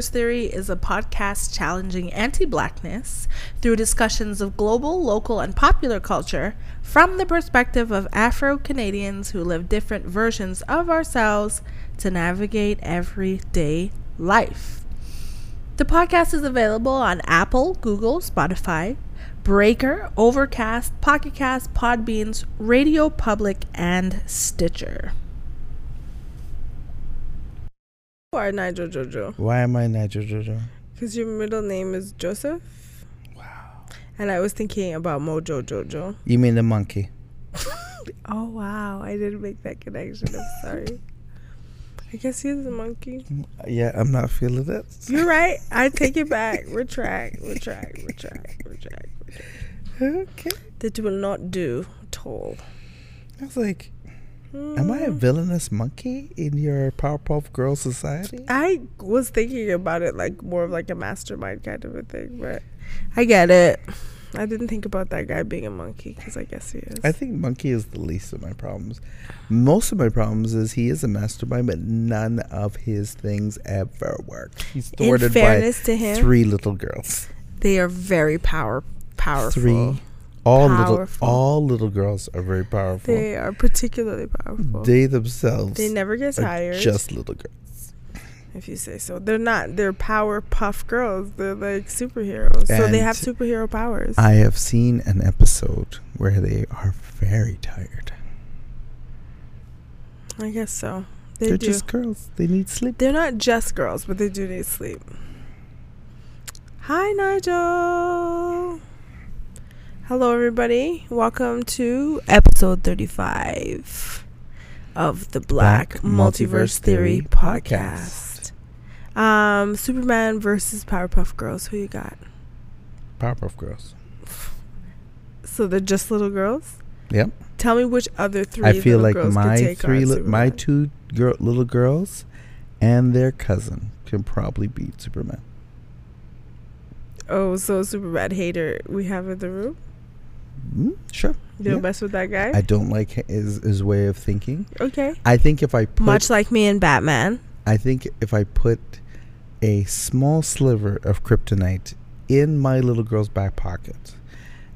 Theory is a podcast challenging anti blackness through discussions of global, local, and popular culture from the perspective of Afro Canadians who live different versions of ourselves to navigate everyday life. The podcast is available on Apple, Google, Spotify, Breaker, Overcast, Pocket Cast, Podbeans, Radio Public, and Stitcher. Who are Nigel Jojo? Why am I Nigel Jojo? Because your middle name is Joseph. Wow. And I was thinking about Mojo Jojo. You mean the monkey? Oh wow, I didn't make that connection. I'm sorry. I guess he's a monkey. Yeah, I'm not feeling it. You're right. I take it back. Retract, retract, retract, retract, retract. Okay. That will not do at all. I was like, am I a villainous monkey in your Powerpuff Girl society? I was thinking about it like more of like a mastermind kind of a thing, but I get it. I didn't think about that guy being a monkey because I guess he is. I think monkey is the least of my problems. Most of my problems is he is a mastermind, but none of his things ever work. He's thwarted by to him, three little girls. they are very power powerful. Three. All Powerful. little all little girls are very powerful. They are particularly powerful. They themselves They never get tired. just little girls. if you say so. They're not. They're power puff girls. They're like superheroes. so they have superhero powers. I have seen an episode where they are very tired. I guess so. They They're do. just girls. They need sleep. They're not just girls, but they do need sleep. Hi, Nigel. Hello, everybody. Welcome to episode 35 of the Black, Multiverse, Theory, podcast. Um, Superman versus Powerpuff Girls. Who you got? Powerpuff Girls. So they're just little girls. Yep. Tell me which other three. I feel like my three, li- my two girl, little girls, and their cousin can probably beat Superman. Oh, so Superman hater we have in the room. Mm, sure. You don't Yeah. mess with that guy. I don't like his his way of thinking. okay. I think if I put, Much like me and Batman. I think if I put a small sliver of kryptonite in my little girl's back pocket,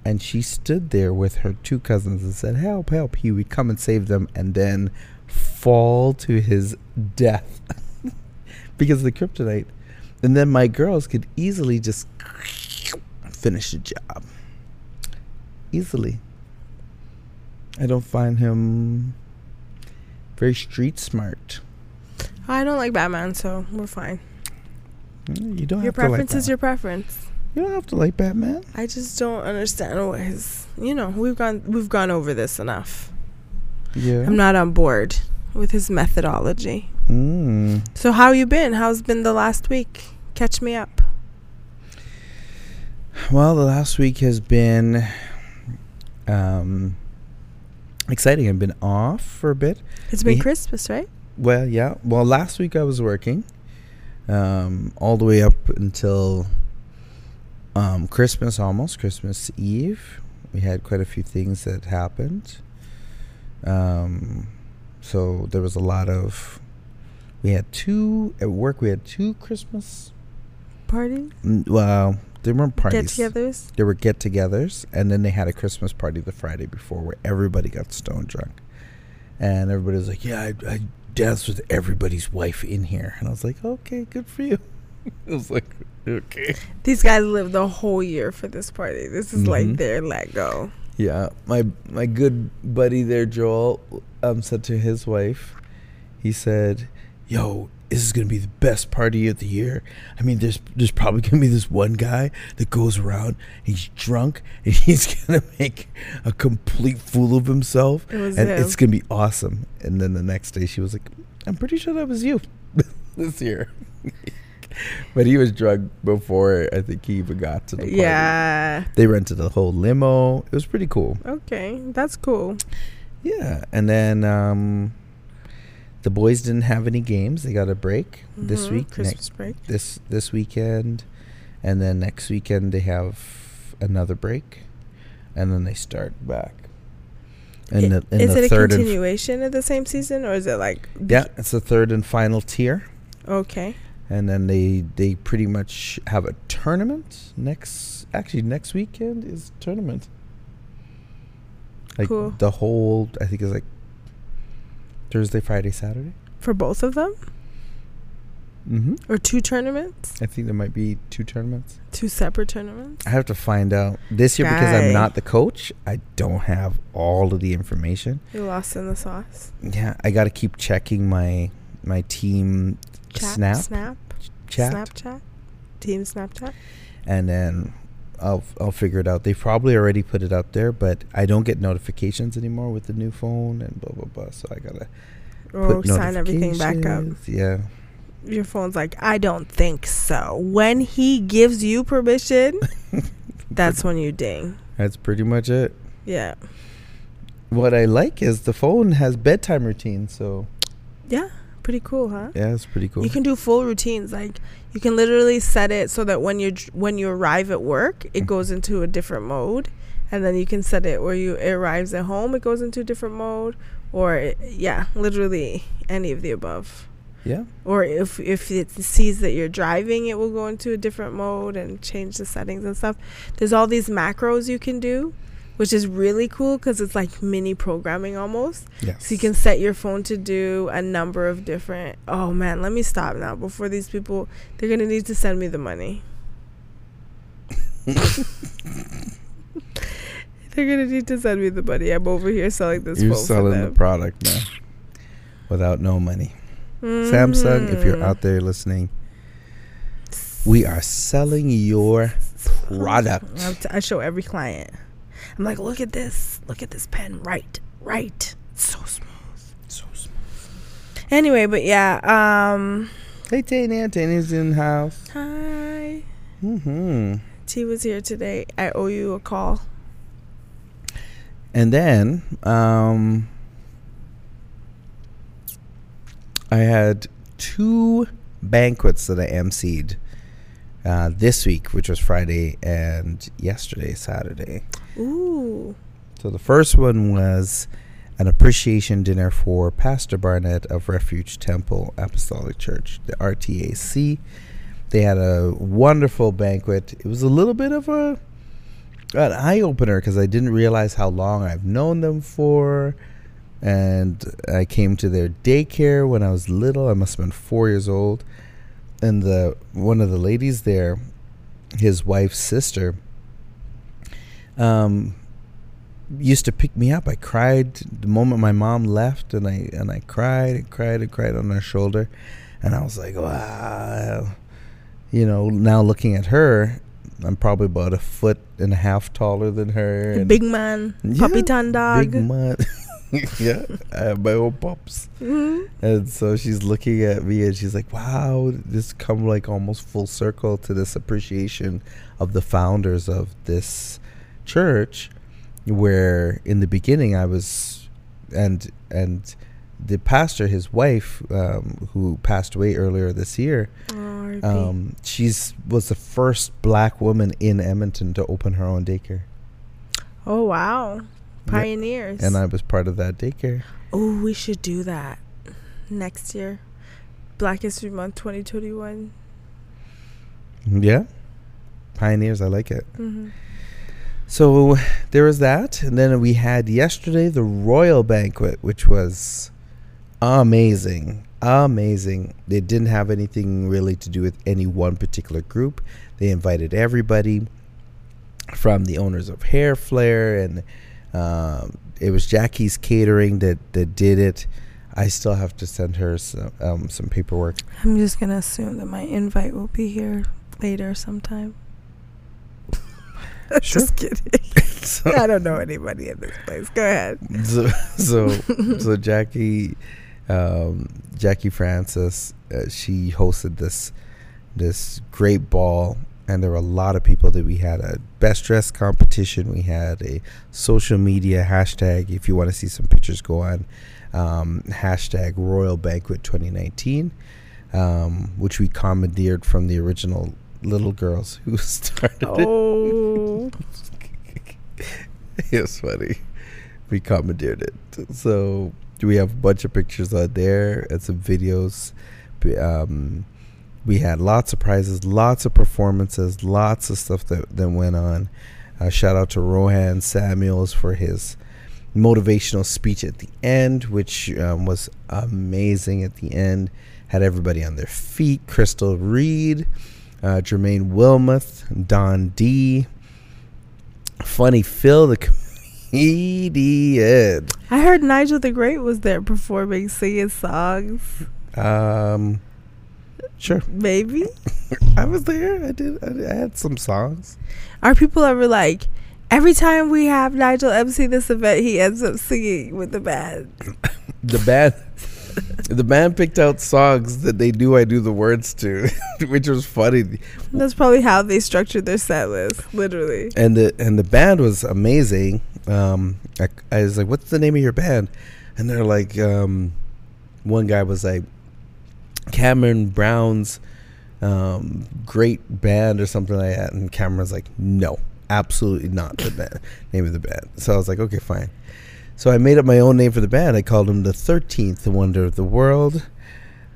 and she stood there with her two cousins and said, "Help, help!" He would come and save them, and then fall to his death because of the kryptonite. And then my girls could easily just finish the job easily. I don't find him very street smart. I don't like Batman, so we're fine. Mm, You don't Your have to like preference is your preference. You don't have to like Batman. I just don't understand what his. You know, we've gone we've gone over this enough. Yeah. I'm not on board with his methodology. Mm. So how you been? How's been the last week? Catch me up. Well, the last week has been um, exciting. I've been off for a bit. It's been We- Christmas, right? Well, yeah. Well, last week I was working um, all the way up until um, Christmas, almost Christmas Eve. We had quite a few things that happened. Um, so there was a lot of. We had two at work. We had two Christmas. Party, mm, Well, they weren't parties. get-togethers. There were get-togethers, and then they had a Christmas party the Friday before where everybody got stone drunk, and everybody was like, "Yeah, I, I danced with everybody's wife in here," and I was like, "Okay, good for you." I was like, "Okay." These guys live the whole year for this party. This is like Mhm. their let go. Yeah, my my good buddy there, Joel, um, said to his wife, he said, "Yo, this is gonna be the best party of the year. I mean, there's there's probably gonna be this one guy that goes around, he's drunk, and he's gonna make a complete fool of himself, It was and him. it's gonna be awesome." And then the next day, she was like, "I'm pretty sure that was you this year." But he was drunk before I think he even got to the party. Yeah. They rented a whole limo. It was pretty cool. Okay, that's cool. Yeah, and then um, the boys didn't have any games. They got a break this Mhm, week. Christmas next, break. this this weekend, and then next weekend they have another break, and then they start back. In I- the, is it a and f- continuation of the same season, or is it like? yeah, it's the third and final tier. Okay. and then they they pretty much have a tournament next. Actually, next weekend is tournament. Like Cool. the whole, I think it's like Thursday, Friday, Saturday. For both of them? Mm-hmm. Or two tournaments? I think there might be two tournaments. Two separate tournaments? I have to find out this year because I'm not the coach. I don't have all of the information. You lost in the sauce. Yeah, I got to keep checking my my team Chat, snap Snap? chat, Snapchat? Team Snapchat? and then I'll I'll figure it out. They probably already put it up there, but I don't get notifications anymore with the new phone and blah blah blah. So I gotta put sign everything back up. Yeah, Your phone's like, I don't think so. When he gives you permission, that's when you ding. that's pretty much it. Yeah. What I like is the phone has bedtime routine, so Yeah. Pretty cool, huh? yeah, it's pretty cool. You can do full routines. Like you can literally set it so that when you when you arrive at work, it Mhm. goes into a different mode, and then you can set it where you it arrives at home, it goes into a different mode, or it, yeah, literally any of the above. yeah, Or if if it sees that you're driving, it will go into a different mode and change the settings and stuff. There's all these macros you can do, which is really cool because it's like mini programming almost. yes. So you can set your phone to do a number of different. Oh man, let me stop now before these people. They're gonna need to send me the money. they're gonna need to send me the money. I'm over here selling this You're phone selling the product now without no money. Samsung, if you're out there listening, we are selling your product. I show every client. I'm like, look at this. Look at this pen. Right, right. It's so smooth. So smooth. Anyway, but yeah. Um. Hey, Tanya. Tanya's in the house. Hi. Mm-hmm. T was here today. I owe you a call. And then um, I had two banquets that I emceed uh, this week, which was Friday and yesterday, Saturday. Ooh. So the first one was an appreciation dinner for Pastor Barnett of Refuge Temple Apostolic Church, the RTAC. They had a wonderful banquet. It was a little bit of a an eye opener because I didn't realize how long I've known them for. And I came to their daycare when I was little. I must have been four years old. And the one of the ladies there, his wife's sister, um, used to pick me up. I cried the moment my mom left, and I and I cried and cried and cried on her shoulder, and I was like, wow, you know. Now looking at her, I'm probably about a foot and a half taller than her. and Big man. Yeah, Puppy ton dog. big mud. yeah, I have my own pups. Mhm. And so she's looking at me and she's like, wow, this come like almost full circle to this appreciation of the founders of this church where in the beginning I was and and the pastor, his wife, um, who passed away earlier this year, Oh, um, she's was the first black woman in Edmonton to open her own daycare. oh wow. Pioneers. And I was part of that daycare. oh, we should do that next year. Black History Month 2021. Yeah. Pioneers, I like it. hmm So there was that, and then we had yesterday the royal banquet, which was amazing, amazing. They didn't have anything really to do with any one particular group. They invited everybody from the owners of Hair Flare, and um, it was Jackie's Catering that that did it. I still have to send her some um, some paperwork. I'm just gonna assume that my invite will be here later sometime. just kidding. So- I don't know anybody in this place. Go ahead. so so, so Jackie um, Jackie Francis uh, she hosted this this great ball and there were a lot of people that we had a best dress competition we had a social media hashtag if you want to see some pictures go on um, hashtag royal banquet 2019 um, which we commandeered from the original little girls who started it Oh, it was funny. We commandeered it. So we have a bunch of pictures out there and some videos. Um, we had lots of prizes, lots of performances, lots of stuff that, that went on. Uh, shout out to Rohan Samuels for his motivational speech at the end, which um, was amazing at the end. Had everybody on their feet. Crystal Reed, uh, Jermaine Wilmoth, Don D, Funny Phil, the comedian. I heard Nigel the Great was there performing, singing songs. Um, sure. Maybe. I was there. I did. I, did, I had some songs. Are people ever like, every time we have Nigel MC this event, he ends up singing with the band? The band, the band picked out songs that they knew I knew the words to, which was funny. That's probably how they structured their set list, literally. And the and the band was amazing. Um, I, I was like, "What's the name of your band?" And they're like, um, one guy was like, Cameron Brown's um, great band or something like that. And Cameron's like, no, absolutely not the band name of the band. So I was like, okay, fine. So I made up my own name for the band. I called them the 13th Wonder of the World,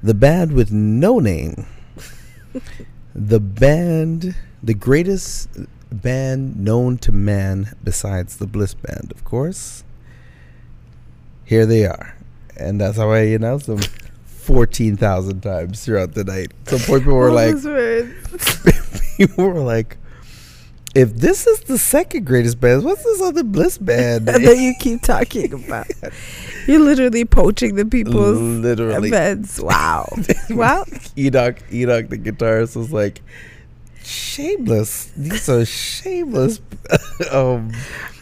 the band with no name, the band, the greatest band known to man besides the Bliss Band, of course. Here they are. And that's how I announced them. 14,000 times throughout the night. Some people were like, people were like, if this is the second greatest band, what's this other Bliss band? that you keep talking about. You're literally poaching the people's Literally. events. Wow. well, Enoch, Enoch, the guitarist, was like, shameless. These are shameless, um,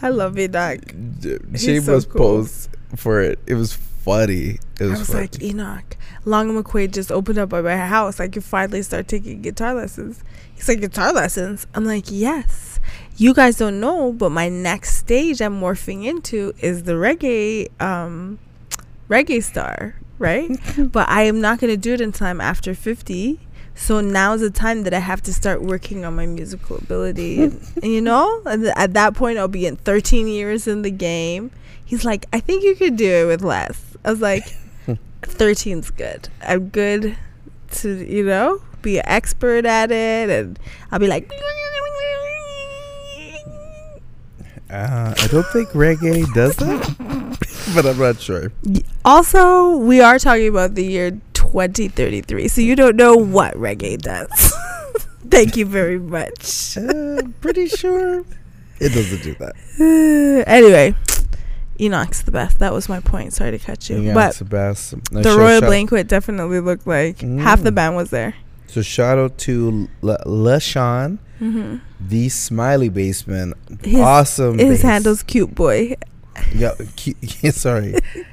I love it, Doc. d- He's shameless so cool. posts for it. It was funny. It I was, was funny. like, Enoch, Long and McQuade just opened up by my house. I could finally start taking guitar lessons. He's like, guitar lessons? I'm like, yes. You guys don't know, but my next stage I'm morphing into is the reggae, um, reggae star, right? but I am not going to do it until I'm after 50. So now's the time that I have to start working on my musical ability. and, you know, at that point, I'll be in 13 years in the game. He's like, I think you could do it with less. I was like, 13's good. I'm good to, you know, be an expert at it. And I'll be like, uh, I don't think reggae does that, but I'm not sure. also, we are talking about the year 2033. So you don't know what reggae does. Thank you very much. Uh, pretty sure it doesn't do that. anyway, Enoch's the best. That was my point. Sorry to cut you. Yeah, but it's the best. No, the Royal Banquet definitely looked like half the Mm. band was there. So shout out to Le- LeSean, Mm-hmm. the Smiley Basement. His, awesome. his bass. handle's cute boy. Yeah, cute, sorry.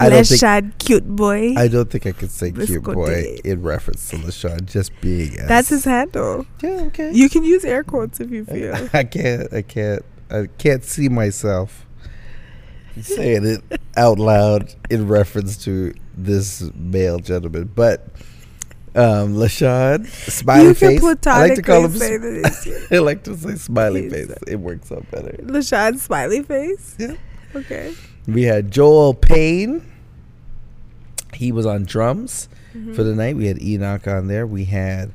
I don't think cute boy. I don't think I could say Let's cute boy in reference to LeSean just being. As, That's his handle. Yeah, okay. You can use air quotes if you feel. I can't. I can't. I can't see myself saying it out loud in reference to this male gentleman, but um LaShawn, smiley you can face. I like to call him. sm- I like to say smiley He's face. It works out better. Lashad smiley face. Yeah. Okay. We had Joel Payne. He was on drums Mm-hmm. for the night. We had Enoch on there. We had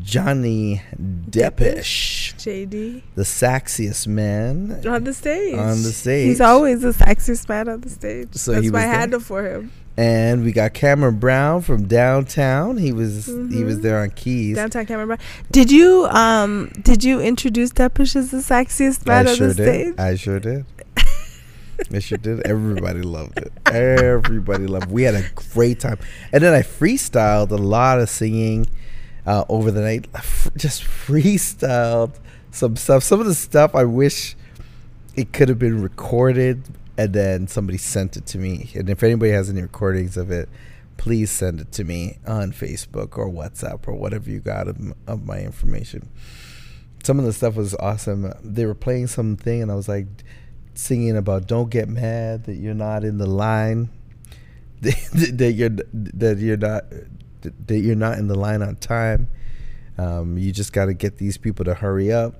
Johnny Depeche, JD the sexiest man. on the stage. On the stage. He's always the sexiest man on the stage. So That's my there? handle for him. And we got Cameron Brown from downtown. He was he was Mhm. there on keys. Downtown Cameron Brown. Did you um did you introduce Depeche as the sexiest man I on sure the stage? did. I sure did. I sure did. Everybody loved it. Everybody loved. It. We had a great time, and then I freestyled a lot of singing uh, over the night. Just freestyled some stuff. Some of the stuff I wish it could have been recorded, and then somebody sent it to me. And if anybody has any recordings of it, please send it to me on Facebook or WhatsApp or whatever you got of, of my information. Some of the stuff was awesome. They were playing something, and I was like singing about "Don't get mad that you're not in the line, that you're that you're not that you're not in the line on time. Um, you just got to get these people to hurry up."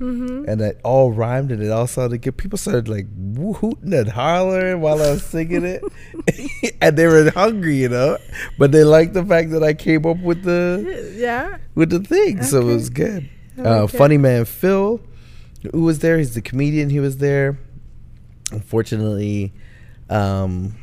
Mm-hmm. and it all rhymed and it all sounded good. People started like woo- hooting and hollering while I was singing it, and they were hungry, you know. But they liked the fact that I came up with the Yeah. with the thing, so it was good. I Uh, funny man Phil, who was there? He's the comedian. He was there. Unfortunately, um,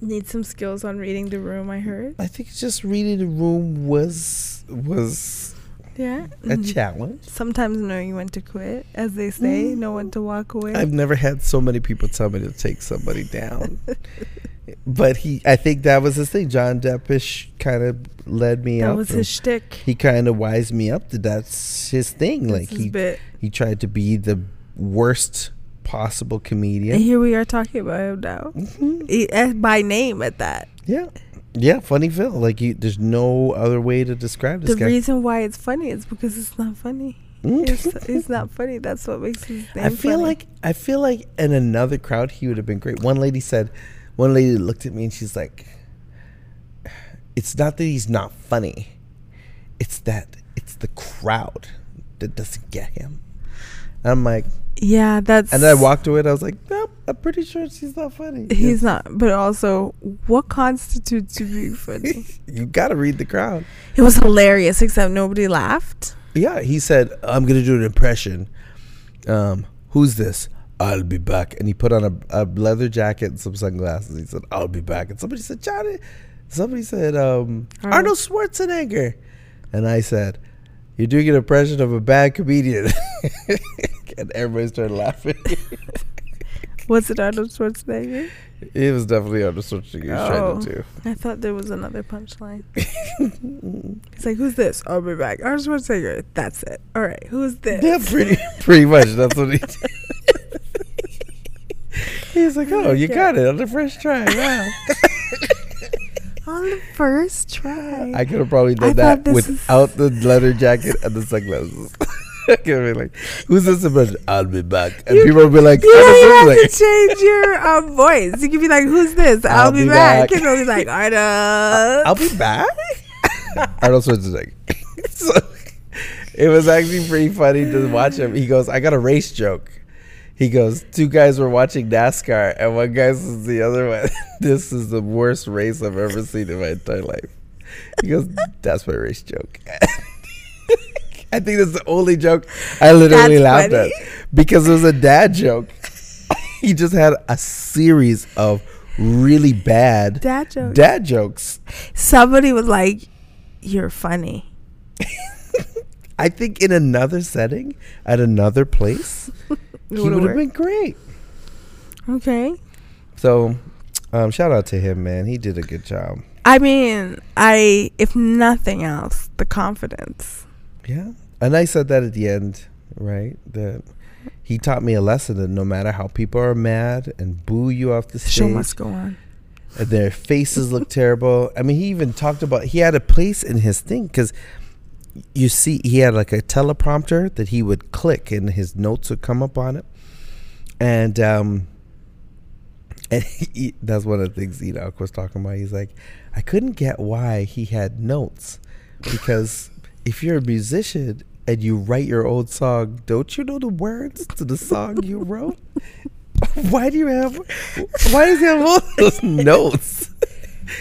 Need some skills on reading the room. I heard. I think just reading the room was was Yeah. a Mhm. challenge. Sometimes knowing when to quit, as they say, know when to walk away. I've never had so many people tell me to take somebody down. but he, I think that was his thing. John Deppish kind of led me that up. was his shtick. He kind of wised me up that that's his thing. That's like his he, bit. he tried to be the worst possible comedian. And here we are talking about him now. Mhm. Eh, by name at that. Yeah, yeah, funny Phil. Like you, there's no other way to describe this guy. The guy. reason why it's funny is because it's not funny. Mm. It's, it's not funny. That's what makes his name I feel funny. like I feel like in another crowd he would have been great. One lady said, one lady looked at me and she's like, "It's not that he's not funny, it's that it's the crowd that doesn't get him." And I'm like, yeah, that's. and then I walked away. and I was like, "Nope, I'm pretty sure she's not funny." He's not. But also, what constitutes you being funny? you gotta read the crowd. it was hilarious, except nobody laughed. Yeah, he said, "I'm gonna do an impression." Um, who's this? I'll be back. And he put on a, a leather jacket and some sunglasses. He said, "I'll be back." And somebody said, "Johnny," somebody said, um, Arnold. "Arnold Schwarzenegger," and I said, "You're doing an impression of a bad comedian," and everybody started laughing. Was it Arnold Schwarzenegger? it was definitely Arnold Schwarzenegger Oh. trying to oh, I thought there was another punchline. He's like, "Who's this?" I'll be back. Arnold Schwarzenegger. That's it. All right. Who's this? Yeah, pretty pretty much. That's what he did. He's like, oh, you got it on the first try. Wow. On the first try. I could have probably done that without the leather jacket and the sunglasses. I could have been like, who's this impression? I'll be back. And You- people would be like, you have to change your um, voice. You can be like, "Who's this?" I'll, I'll be, be back. back. And they'll be like, "Arnold." I'll be back. Arnold Schwarzenegger. so it was actually pretty funny to watch him. He goes, I got a race joke. He goes, two guys were watching NASCAR, and one guy says the other one, this is the worst race I've ever seen in my entire life. He goes, that's my race joke. I think that's the only joke I literally That's laughed funny. at because it was a dad joke. he just had a series of really bad Dad joke. dad jokes. Somebody was like, "You're funny." I think in another setting, at another place, he would've been great. Okay. So, um, shout out to him, man. He did a good job. I mean, I if nothing else, the confidence. Yeah. And I said that at the end, right? That he taught me a lesson that no matter how people are mad and boo you off the The show stage, must go on. and their faces look terrible. I mean, he even talked about he had a place in his thing because you see, he had like a teleprompter that he would click, and his notes would come up on it. And um, and he, that's one of the things Enoch was talking about. He's like, I couldn't get why he had notes because if you're a musician and you write your own song, don't you know the words to the song you wrote? why do you have? Why does he have all those notes?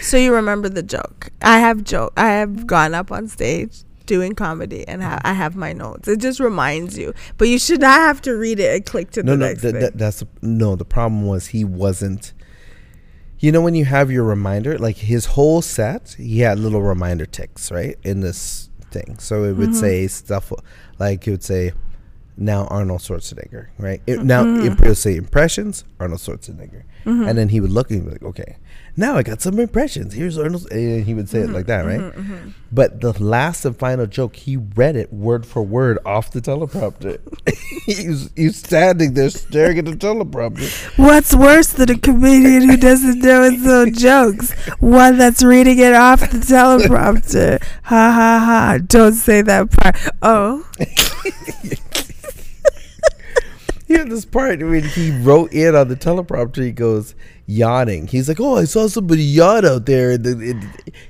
So you remember the joke? I have joke. I have gone up on stage doing comedy, and ha- I have my notes. It just reminds you, but you should not have to read it and click to no, the no, next th- thing. th- that's no. The problem was he wasn't. You know when you have your reminder, like his whole set, he had little reminder ticks, right, in this thing. So it would Mhm. say stuff like it would say, "Now Arnold Schwarzenegger," right? It, now Mhm. it would say impressions, Arnold Schwarzenegger, Mhm. and then he would look and be like, "Okay, now I got some impressions. Here's Arnold," and he would say it like that, right? Mhm, mhm. But the last and final joke, he read it word for word off the teleprompter. he's, he's standing there staring at the teleprompter. What's worse than a comedian who doesn't know his own jokes? One that's reading it off the teleprompter. Ha ha ha! Don't say that part. Oh, He had this part when he wrote in on the teleprompter, he goes yawning. He's like, "Oh, I saw somebody yawn out there."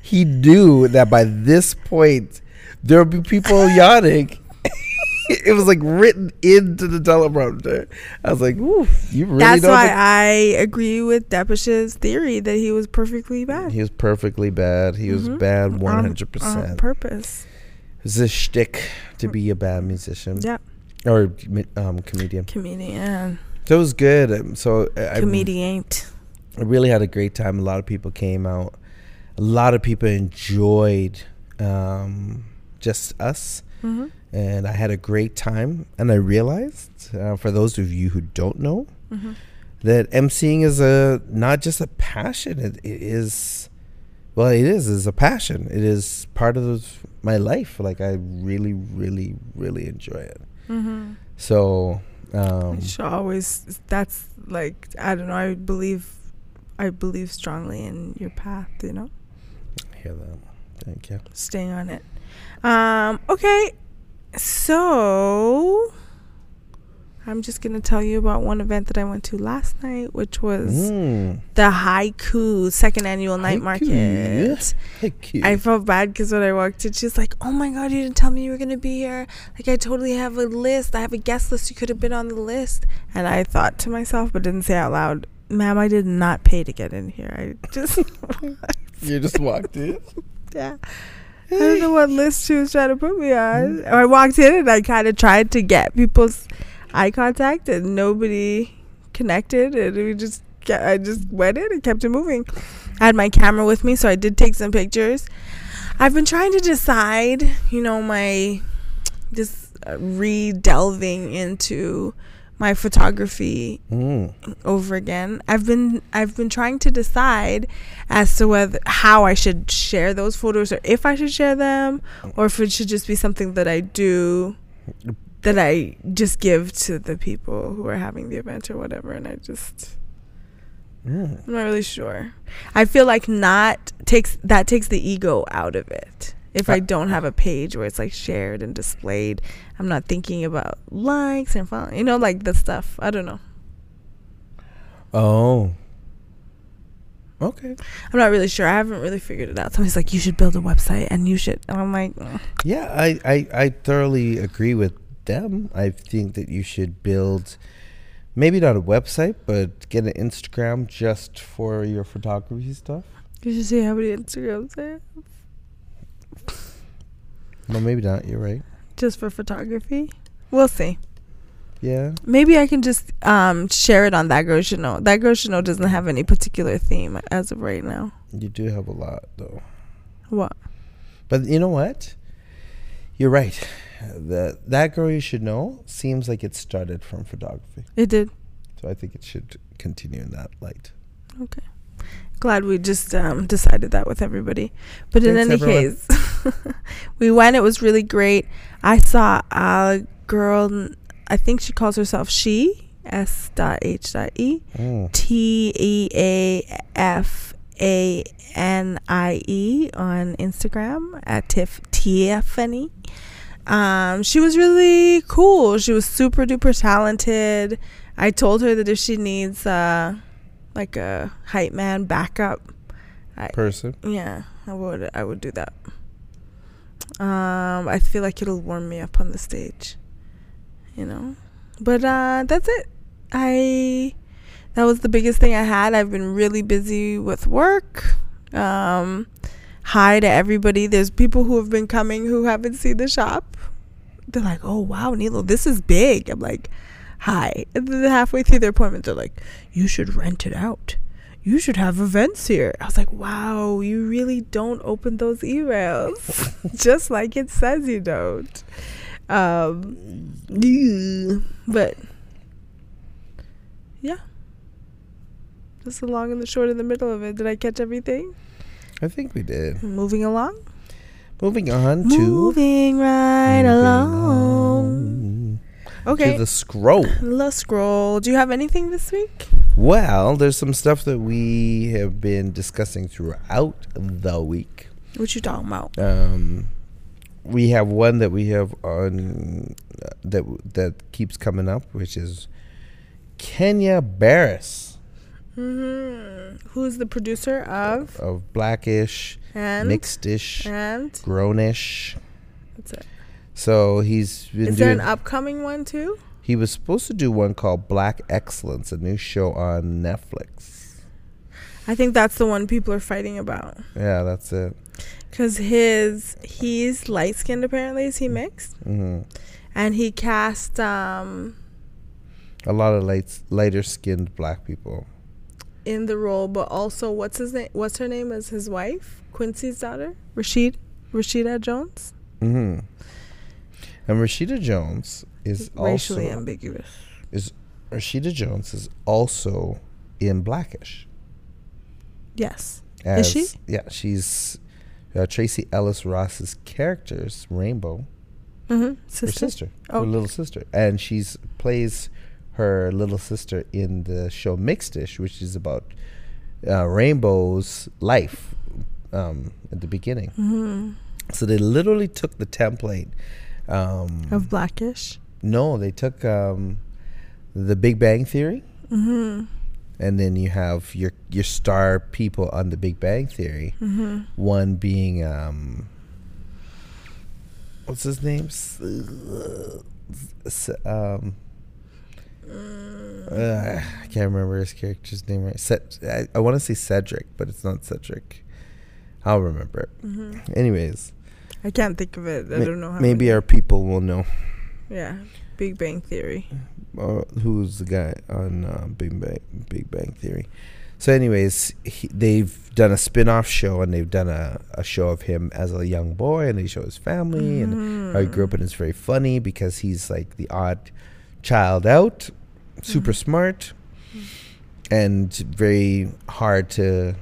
He knew that by this point there would be people yawning. it was like written into the teleprompter. I was like, "Ooh, you really That's why think- I agree with Depish's theory that he was perfectly bad. he was perfectly bad. He was Mhm. bad On- one hundred On percent. purpose. It's a shtick to be a bad musician Yeah. or um, comedian. Comedian. So it was good. Um, So Comedian. I really had a great time. A lot of people came out. A lot of people enjoyed um, just us, hmm and I had a great time. And I realized, uh, for those of you who don't know, hmm that emceeing is a not just a passion. It, it is, well, it is is a passion. It is part of my life. Like I really, really, really enjoy it. hmm So. Um, should always. That's like I don't know. I believe. I believe strongly in your path. You know, hear that. Thank you. staying on it. Um. Okay. So. I'm just gonna tell you about one event that I went to last night, which was Mm. the Haiku Second Annual Night Haiku. Market. Thank you. I felt bad because when I walked in, she's like, "Oh my god, you didn't tell me you were gonna be here. Like, I totally have a list. I have a guest list. You could have been on the list." And I thought to myself, but didn't say out loud, "Ma'am, I did not pay to get in here. I just, you just walked in. yeah." I don't know what list she was trying to put me on. I walked in and I kind of tried to get people's eye contact, and nobody connected, and we just. ke- I just went in and kept it moving. I had my camera with me, so I did take some pictures. I've been trying to decide, you know, my just uh, re-delving into my photography Mm. over again. I've been I've been trying to decide as to whether how I should share those photos or if I should share them or if it should just be something that I do that I just give to the people who are having the event or whatever and I just Mm. I'm not really sure. I feel like not takes that takes the ego out of it. If I don't have a page where it's like shared and displayed, I'm not thinking about likes and follow, you know, like the stuff. I don't know. Oh. Okay. I'm not really sure. I haven't really figured it out. Somebody's like, you should build a website and you should. And I'm like, "Mm." Yeah, I, I, I thoroughly agree with them. I think that you should build maybe not a website, but get an Instagram just for your photography stuff. Did you should see how many Instagrams I have Well, maybe not. You're right. just for photography. We'll see. Yeah. Maybe I can just um, share it on That Girl Should Know. That Girl Should Know doesn't have any particular theme as of right now. You do have a lot, though. What? But you know what? You're right. The, that girl you should know seems like it started from photography. It did. So I think it should continue in that light. Okay. Glad we just um, decided that with everybody. But in any everyone. case, we went. It was really great. I saw a girl. I think she calls herself She. S. Dot H. Dot E. Mm. T E A F A N I E on Instagram at Tiff Tiffany. Um, she was really cool. She was super duper talented. I told her that if she needs uh like a hype man backup, Person. yeah, I would I would do that. Um, I feel like it'll warm me up on the stage. You know? But uh that's it. I that was the biggest thing I had. I've been really busy with work. Um hi to everybody. There's people who have been coming who haven't seen the shop. They're like, "Oh wow, Nilo, this is big." I'm like, "Hi." And then halfway through their appointment, they're like, "You should rent it out. You should have events here." I was like, "Wow, you really don't open those emails, just like it says you don't." Um, but yeah, that's the long and the short and the middle of it. Did I catch everything? I think we did. Moving along. Moving on to Moving right moving along. on Okay. To the scroll. Let's scroll. Do you have anything this week? Well, there's some stuff that we have been discussing throughout the week. What you talking about? Um, we have one that we have on uh, that that keeps coming up, which is Kenya Barris hmm Who's the producer of of Blackish, and Mixedish, and Grownish. that's it. So he's been Is there an upcoming one too? he was supposed to do one called Black Excellence, a new show on Netflix. I think that's the one people are fighting about. Yeah, that's it. Cause his he's light skinned apparently. Is he mixed? hmm And he cast um A lot of light, lighter skinned black people. in the role, but also what's his name? What's her name? Is his wife Quincy's daughter, Rashid, Rashida Jones, hmm And Rashida Jones is racially also ambiguous. is Rashida Jones is also in Blackish. Yes. As, she? Yeah, she's uh, Tracee Ellis Ross's character's Rainbow, Mm-hmm. her Sister. sister, Oh. her little sister, and she's plays her little sister in the show Mixedish, which is about uh, Rainbow's life um, at the beginning. Mm-hmm. So they literally took the template. Um, Of Blackish. no, they took um, the Big Bang Theory, Mm-hmm. and then you have your your star people on the Big Bang Theory. Mm-hmm. One being um, what's his name? S- um, uh, I can't remember his character's name right. Ced- I, I want to say Cedric, but it's not Cedric. I'll remember it. Mm-hmm. Anyways, I can't think of it. I ma- don't know how. maybe many- our people will know. Yeah. Big Bang Theory. uh, who's the guy on uh, Big Bang Big Bang Theory. So, anyways, he, they've done a spin-off show, and they've done a, a show of him as a young boy, and they show his family and how he grew up, and it's very funny because he's like the odd child out, super Mhm. smart, and very hard to.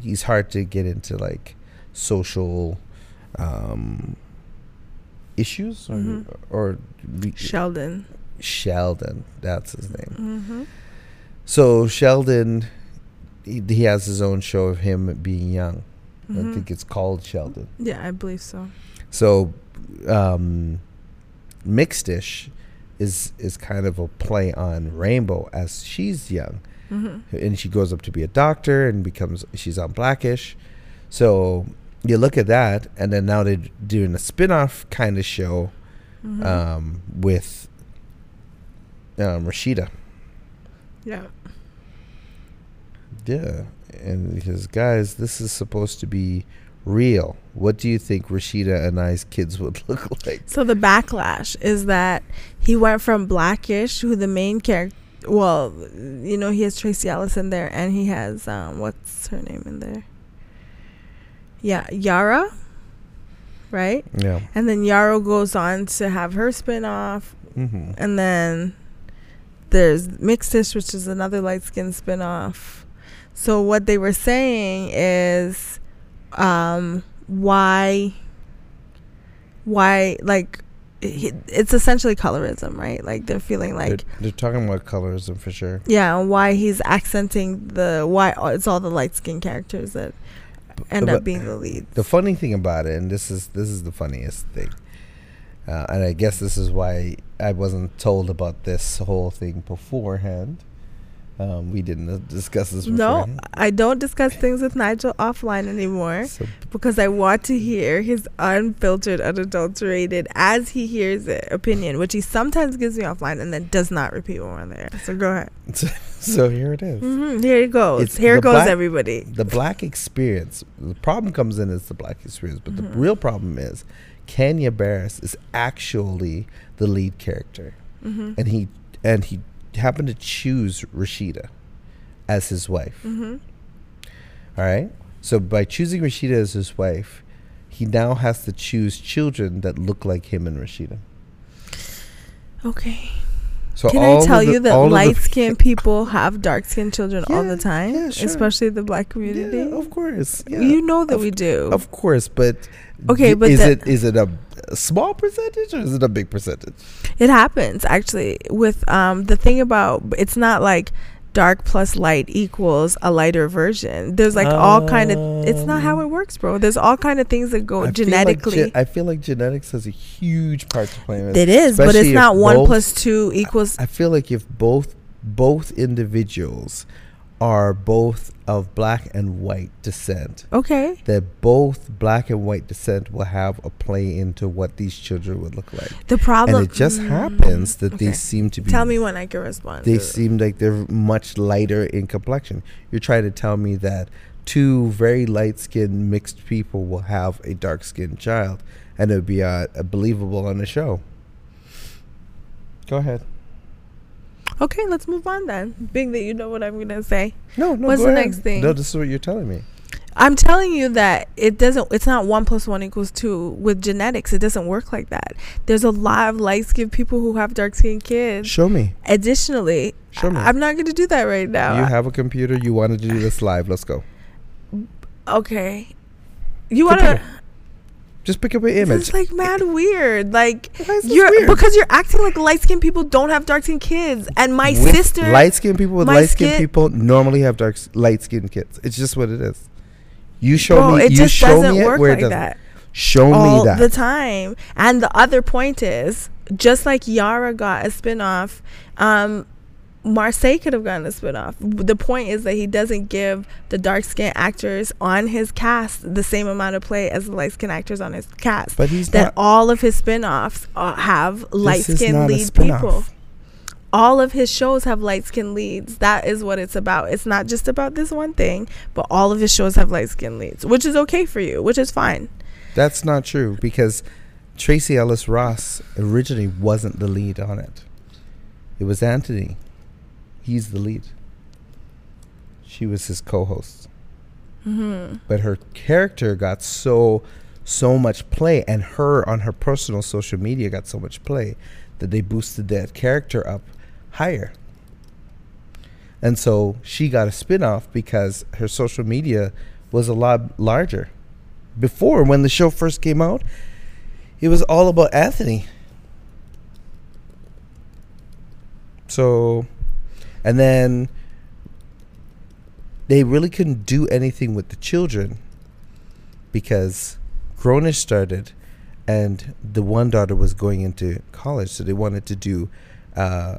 He's hard to get into like social um, issues or, Mhm. or Sheldon. Sheldon. That's his name. Mm-hmm. So Sheldon, he, he has his own show of him being young. I Mhm. think it's called Sheldon. Yeah, I believe so. So, um, Mixedish is is kind of a play on Rainbow as she's young, Mm-hmm. and she grows up to be a doctor and becomes she's on Blackish. So you look at that, and then now they're doing a spin-off kind of show Mm-hmm. um, with um, Rashida. yeah. Yeah, and because guys, this is supposed to be real. What do you think Rashida and I's kids would look like? So the backlash is that he went from Blackish, who the main character. Well, you know, he has Tracee Ellis in there, and he has um, what's her name in there? Yeah, Yara, right? Yeah. And then Yara goes on to have her spin off, Mm-hmm. and then there's Mixedish, which is another light skin spin off. So what they were saying is, um, why, why like, it's essentially colorism, right? Like they're feeling like, they're, they're talking about colorism for sure. yeah, and why he's accenting the why it's all the light skin characters that end up being the lead. The funny thing about it, and this is this is the funniest thing, uh, and I guess this is why I wasn't told about this whole thing beforehand. Um, we didn't uh, discuss this. No. I don't discuss things with Nigel offline anymore. So because I want to hear his unfiltered, unadulterated, as he hears it, opinion, which he sometimes gives me offline and then does not repeat when we're there. So go ahead. so here it is. hmm Here it goes. It's Here goes black- everybody. the black experience the problem comes in is the black experience but Mhm. the real problem is kenya barris is actually the lead character hmm and he and he happened to choose rashida as his wife hmm all right so by choosing rashida as his wife he now has to choose children that look like him and rashida Okay. so Can I tell the- you that all of the- light skinned people have dark skinned children all the time, yeah, sure. especially the black community? yeah, of course yeah. You know that Of- we do. Of course, but Okay, d- but is the- it is it a, a small percentage or is it a big percentage? It happens actually with um the thing about it's not like dark plus light equals a lighter version. There's like all kind of it's not how it Um, works, bro. There's all kind of things that go I feel like genetically. ge- I feel like genetics has a huge part to play in this. it is, but it's not one plus two equals I feel like if both both individuals are both of black and white descent, Okay. that both black and white descent will have a play into what these children would look like. The problem. and it just Mm, happens that okay. they seem to be Tell me when I can respond. they seem like they're much lighter in complexion. You're trying to tell me that two very light skinned mixed people will have a dark skinned child and it would be uh, believable on the show. Go ahead. Okay, let's move on then. Being that you know what I'm gonna say, No, no. What's the ahead. next thing? No, this is what you're telling me. I'm telling you that it doesn't. It's not one plus one equals two with genetics. It doesn't work like that. There's a lot of light skinned people who have dark skinned kids. Show me. Additionally, Show me. I- I'm not gonna do that right now. you have a computer. You wanted to do this live. Let's go. okay. You wanna? Just pick up an image. It's like mad weird. Like Why is this you're weird? because you're acting like light skinned people don't have dark skinned kids, and my With sister. light skinned people with light skinned skin- people normally have dark light skinned kids. It's just what it is. You show Bro, me. it you just show doesn't me it work where it like doesn't. that. Show all me that. the time. And the other point is, just like Yara got a spinoff, um, Marsai could have gotten a spinoff. The point is that he doesn't give the dark skinned actors on his cast the same amount of play as the light skinned actors on his cast. but he's that not. all of his spin-offs uh, have light skinned lead people. All of his shows have light skinned leads. That is what it's about. It's not just about this one thing, but all of his shows have light skinned leads, which is okay for you, which is fine. That's not true because Tracee Ellis Ross originally wasn't the lead on it. It was Anthony. He's the lead. She was his co-host. Mm-hmm. But her character got so so much play and her on her personal social media got so much play that they boosted that character up higher. And so she got a spin-off because her social media was a lot larger. Before when the show first came out, it was all about Anthony. So and then they really couldn't do anything with the children because Grownish started and the one daughter was going into college so they wanted to do uh,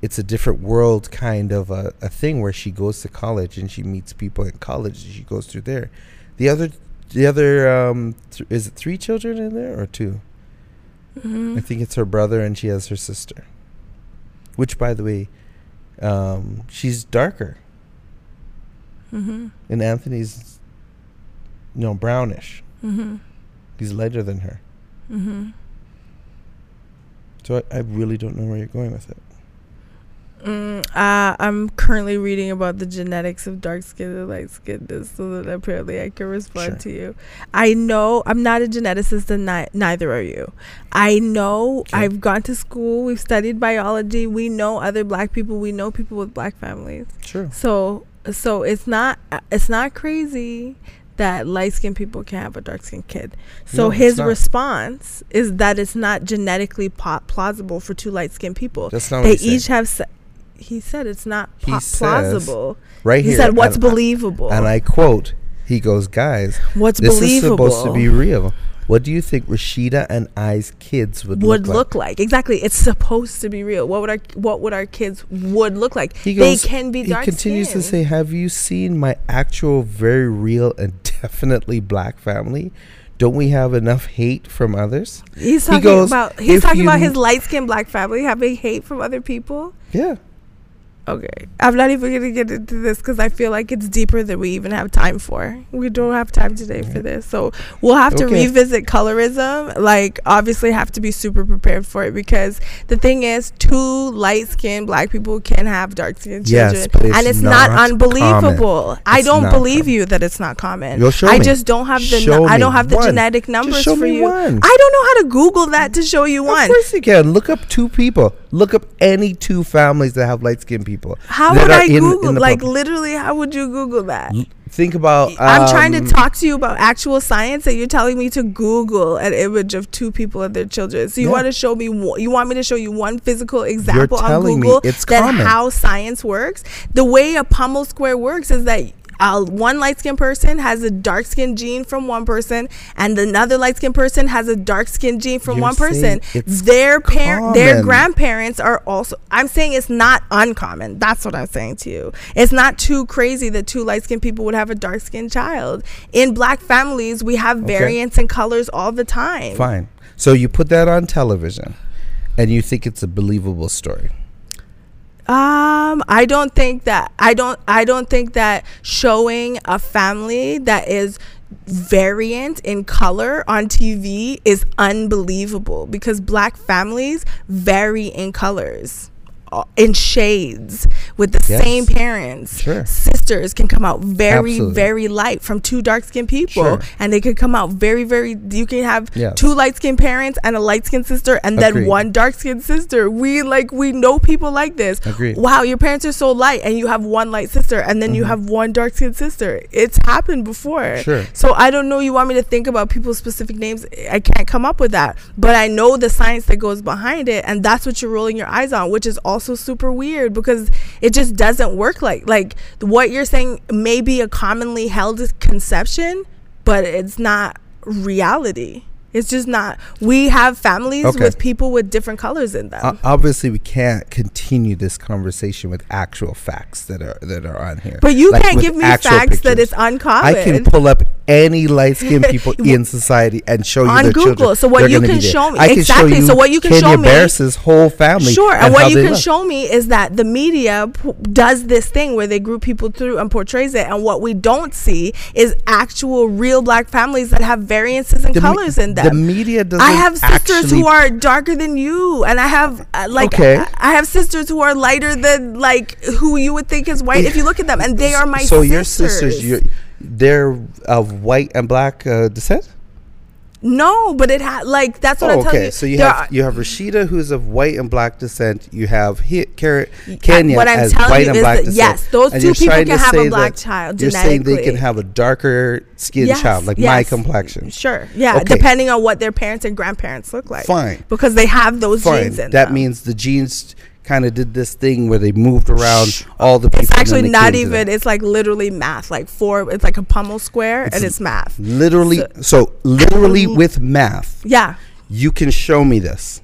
it's a different world kind of a, a thing where she goes to college and she meets people in college and she goes through there the other the other um, th- is it three children in there or two Mm-hmm. I think it's her brother and she has her sister. Which, by the way, um, she's darker. Mm-hmm. And Anthony's, you know, brownish. Mm-hmm. He's lighter than her. Mm-hmm. So I, I really don't know where you're going with it. Mm, uh, I'm currently reading about the genetics of dark skin and light skinness so that apparently I can respond Sure. to you. I know I'm not a geneticist and ni- neither are you. I know Okay. I've gone to school, we've studied biology, we know other black people, we know people with black families. Sure. So so it's not it's not crazy that light skinned people can have a dark skinned kid. So No, his response is that it's not genetically po- plausible for two light skinned people. That's not They each have. Se- he said it's not He says- plausible. right He here. said what's and, I- believable. And I quote, he goes, guys, what's this believable is supposed to be real. What do you think Rashida and I's kids would, would look, look like. exactly. It's supposed to be real. What would our what would our kids would look like? He goes, they can be dark. He continues to say, "Have you seen my actual, very real, and definitely black family? Don't we have enough hate from others? He's he talking goes, about he's talking about his light skinned black family having hate from other people. Yeah, Okay, I'm not even gonna get into this because I feel like it's deeper than we even have time for. We don't have time today for this, so we'll have to Okay. revisit colorism. Like, obviously, have to be super prepared for it because the thing is, two light skinned black people can have dark skinned Yes, children, and it's not, not unbelievable. I don't believe common. you that it's not common. You'll show I me. just don't have the I don't have the one. genetic numbers for you. one. I don't know how to Google that to show you of one. Of course you can. Look up two people. Look up any two families that have light skinned people. How would I in- Google? in like, pub- literally, how would you Google that? Think about. I'm trying to um, talk to you about actual science, and you're telling me to Google an image of two people and their children. So you Yeah. want to show me? one- You want me to show you one physical example on telling me Google it's that common. how science works? The way a Punnett square works is that uh, one light skinned person has a dark skinned gene from one person, and another light skinned person has a dark skinned gene from You're one person. Their parent, their grandparents are also. I'm saying it's not uncommon. That's what I'm saying to you. It's not too crazy that two light skinned people would have a dark skinned child. In black families, we have Okay. variants in colors all the time. Fine. So you put that on television, and you think it's a believable story. Um, I don't think that I don't I don't think that showing a family that is variant in color on TV is unbelievable because black families vary in colors in shades with the Yes. same parents Sure. sisters can come out very Absolutely. very light from two dark skinned people Sure. and they could come out very very you can have Yes. two light skinned parents and a light skinned sister and then one dark skinned sister we like we know people like this Agreed. wow your parents are so light and you have one light sister and then you have one dark skinned sister it's happened before Mm-hmm. Sure. so i don't know you want me to think about people's specific names i can't come up with that but i know the science that goes behind it and that's what you're rolling your eyes on which is also super weird because it just doesn't work like like what you're saying may be a commonly held conception but it's not reality it's just not we have families Okay. with people with different colors in them O- obviously, we can't continue this conversation with actual facts that are that are on here. But you Like can't give me facts that it's uncommon. I can pull up any light skinned people in society and show you On their Google. children. So what you can show me- I can exactly. show you So what you can Kenya show me- Barris's whole family. Sure, and, how what you can look. show me is that the media p- does this thing where they group people through and portrays it, and what we don't see is actual real black families that have variances and The me- colors in them. The media doesn't. I have sisters who are darker than you, and I have uh, like Okay. I, I have sisters who are lighter than like who you would think is white if you look at them, and they are my so sisters. your sisters, you're, they're of white and black uh, descent. no, but it had like that's what Oh, I'm telling okay. you. So you There have are- you have Rashida, who's of white and black descent. You have he, Car- Kenya what I'm as telling white you and is black that, descent. yes, those And two people can have a black child You're saying they can have a darker skin Yes, child, like my complexion. Sure. Yeah. Okay. Depending on what their parents and grandparents look like. Fine. Because they have those Fine. genes in That them. means the genes kind of did this thing where they moved around all the people. it's actually not even. It's like literally math. Like four. It's like a Punnett square, and It's it's math. literally. So- So, literally with math, Yeah. you can show me this.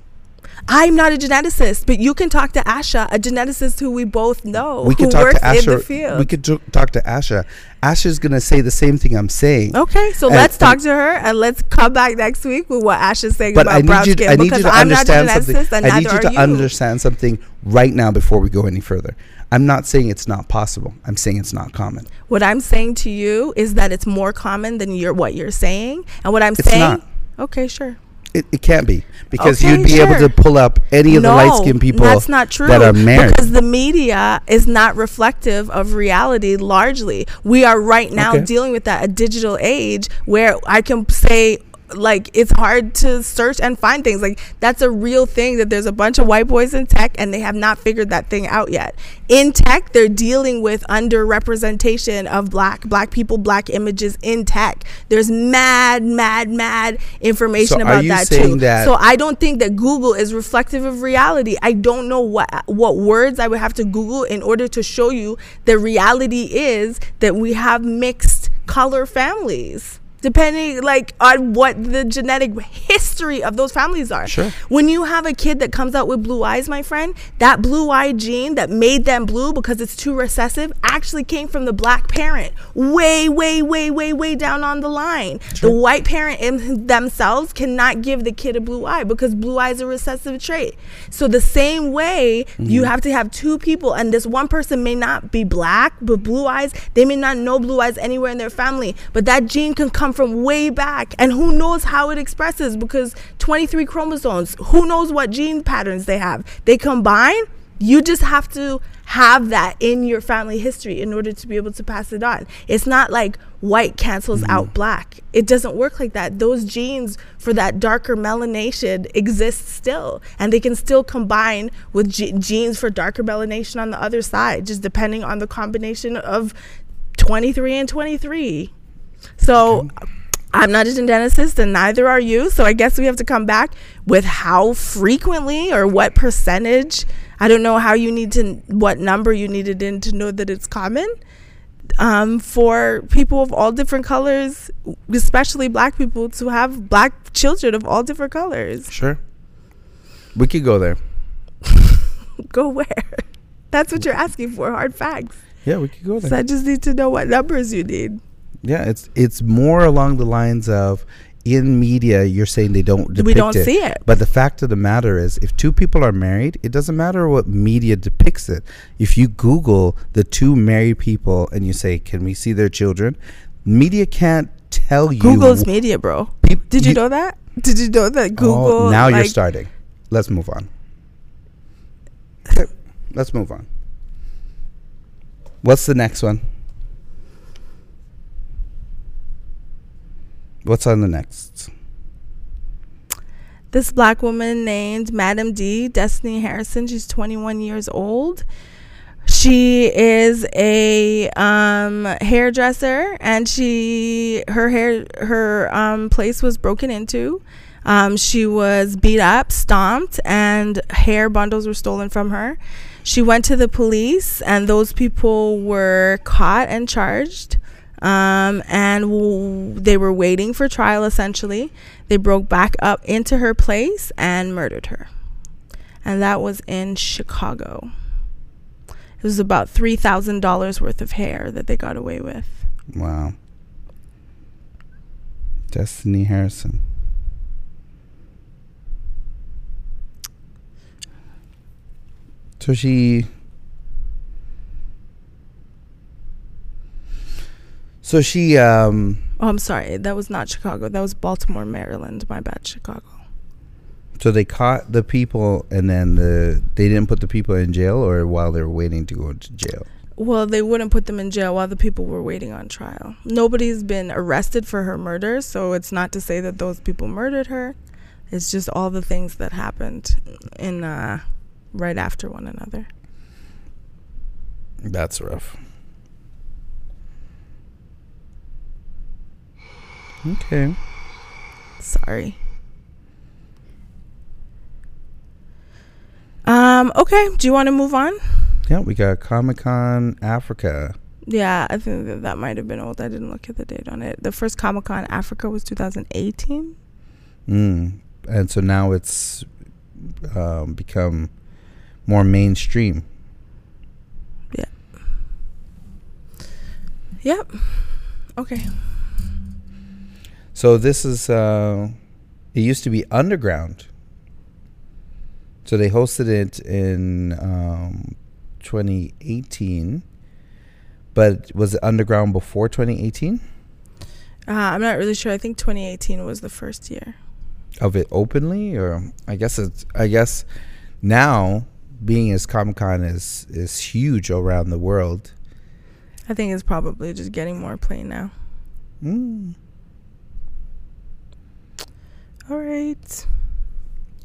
I'm not a geneticist, but you can talk to Asha, a geneticist who we both know, we who could talk works to in the Asha. field. We could talk to Asha. Asha's gonna say the same thing I'm saying. Okay, so And- let's talk to her and let's come back next week with what Asha's saying But about I need brown you. skin I need because you to I'm not a understand something. I need you to you. understand something right now before we go any further. I'm not saying it's not possible. I'm saying it's not common. What I'm saying to you is that it's more common than you're what you're saying, and what I'm It's saying. not. Okay, sure. It, it can't be because Okay, you'd be able to pull up any of the light skinned people That's not true. that are married. Because the media is not reflective of reality largely. We are right now Okay. dealing with that a digital age where I can say like it's hard to search and find things like that's a real thing that there's a bunch of white boys in tech and they have not figured that thing out yet in tech they're dealing with underrepresentation of black black people black images in tech there's mad mad mad information So are about you that saying too that- so I don't think that Google is reflective of reality. I don't know what what words I would have to Google in order to show you the reality is that we have mixed color families. Depending like on what the genetic history of those families are. Sure. When you have a kid that comes out with blue eyes, my friend, that blue eye gene that made them blue because it's too recessive actually came from the black parent. Way, way, way, way, way down on the line. Sure. The white parent in themselves cannot give the kid a blue eye because blue eye is a recessive trait. So the same way you mm-hmm. have to have two people and this one person may not be black but blue eyes, they may not know blue eyes anywhere in their family, but that gene can come from way back and who knows how it expresses because 23 chromosomes, who knows what gene patterns they have. They combine you just have to have that in your family history in order to be able to pass it on. It's not like white cancels mm. out black. It doesn't work like that. Those genes for that darker melanation exist still, and they can still combine with ge- genes for darker melanation on the other side, just depending on the combination of 23 and 23. So I'm not a geneticist and neither are you. So I guess we have to come back with how frequently or what percentage. I don't know how you need to, what number you needed in to know that it's common. um, for people of all different colors, especially black people, to have black children of all different colors. Sure. We could go there. Go where? That's what you're asking for. Hard facts. Yeah, we could go there. So I just need to know what numbers you need. Yeah, it's it's more along the lines of in media you're saying they don't depict we don't it. see it. But the fact of the matter is if two people are married, it doesn't matter what media depicts it. If you Google the two married people and you say, Can we see their children? Media can't tell you Google's media, bro. Peop- Did you, know that? Did you know that oh, Google? Oh, now you're starting. Let's move on. Okay, let's move on. What's the next one? What's on the next? this black woman named Madam D, Destiny Harrison. She's 21 years old. She is a um, hairdresser, and she her hair her um, place was broken into. Um, she was beat up, stomped, and hair bundles were stolen from her. She went to the police, and those people were caught and charged. Um, and w- they were waiting for trial essentially. They broke back up into her place and murdered her. And that was in Chicago. It was about $3,000 worth of hair that they got away with. Wow. Destiny Harrison. So she. So she um Oh, I'm sorry. That was not Chicago. That was Baltimore, Maryland. My bad, Chicago. so they caught the people and then the they didn't put the people in jail or while they were waiting to go to jail. Well, they wouldn't put them in jail while the people were waiting on trial. Nobody's been arrested for her murder, so it's not to say that those people murdered her. It's just all the things that happened in uh, right after one another. That's rough. Okay. Sorry. Um. Okay. Do you want to move on? Yeah, we got Comic Con Africa. Yeah, I think that that might have been old. I didn't look at the date on it. The first Comic Con Africa was 2018. Mm. And so now it's um, become more mainstream. Yeah. Yep. Okay. So this is uh, it used to be underground. So they hosted it in um, 2018, but was it underground before 2018 Uh, I'm not really sure. I think 2018 was the first year. of it openly, or I guess it's I guess now being as Comic Con is is huge around the world. I think it's probably just getting more plain now. Mm, All right.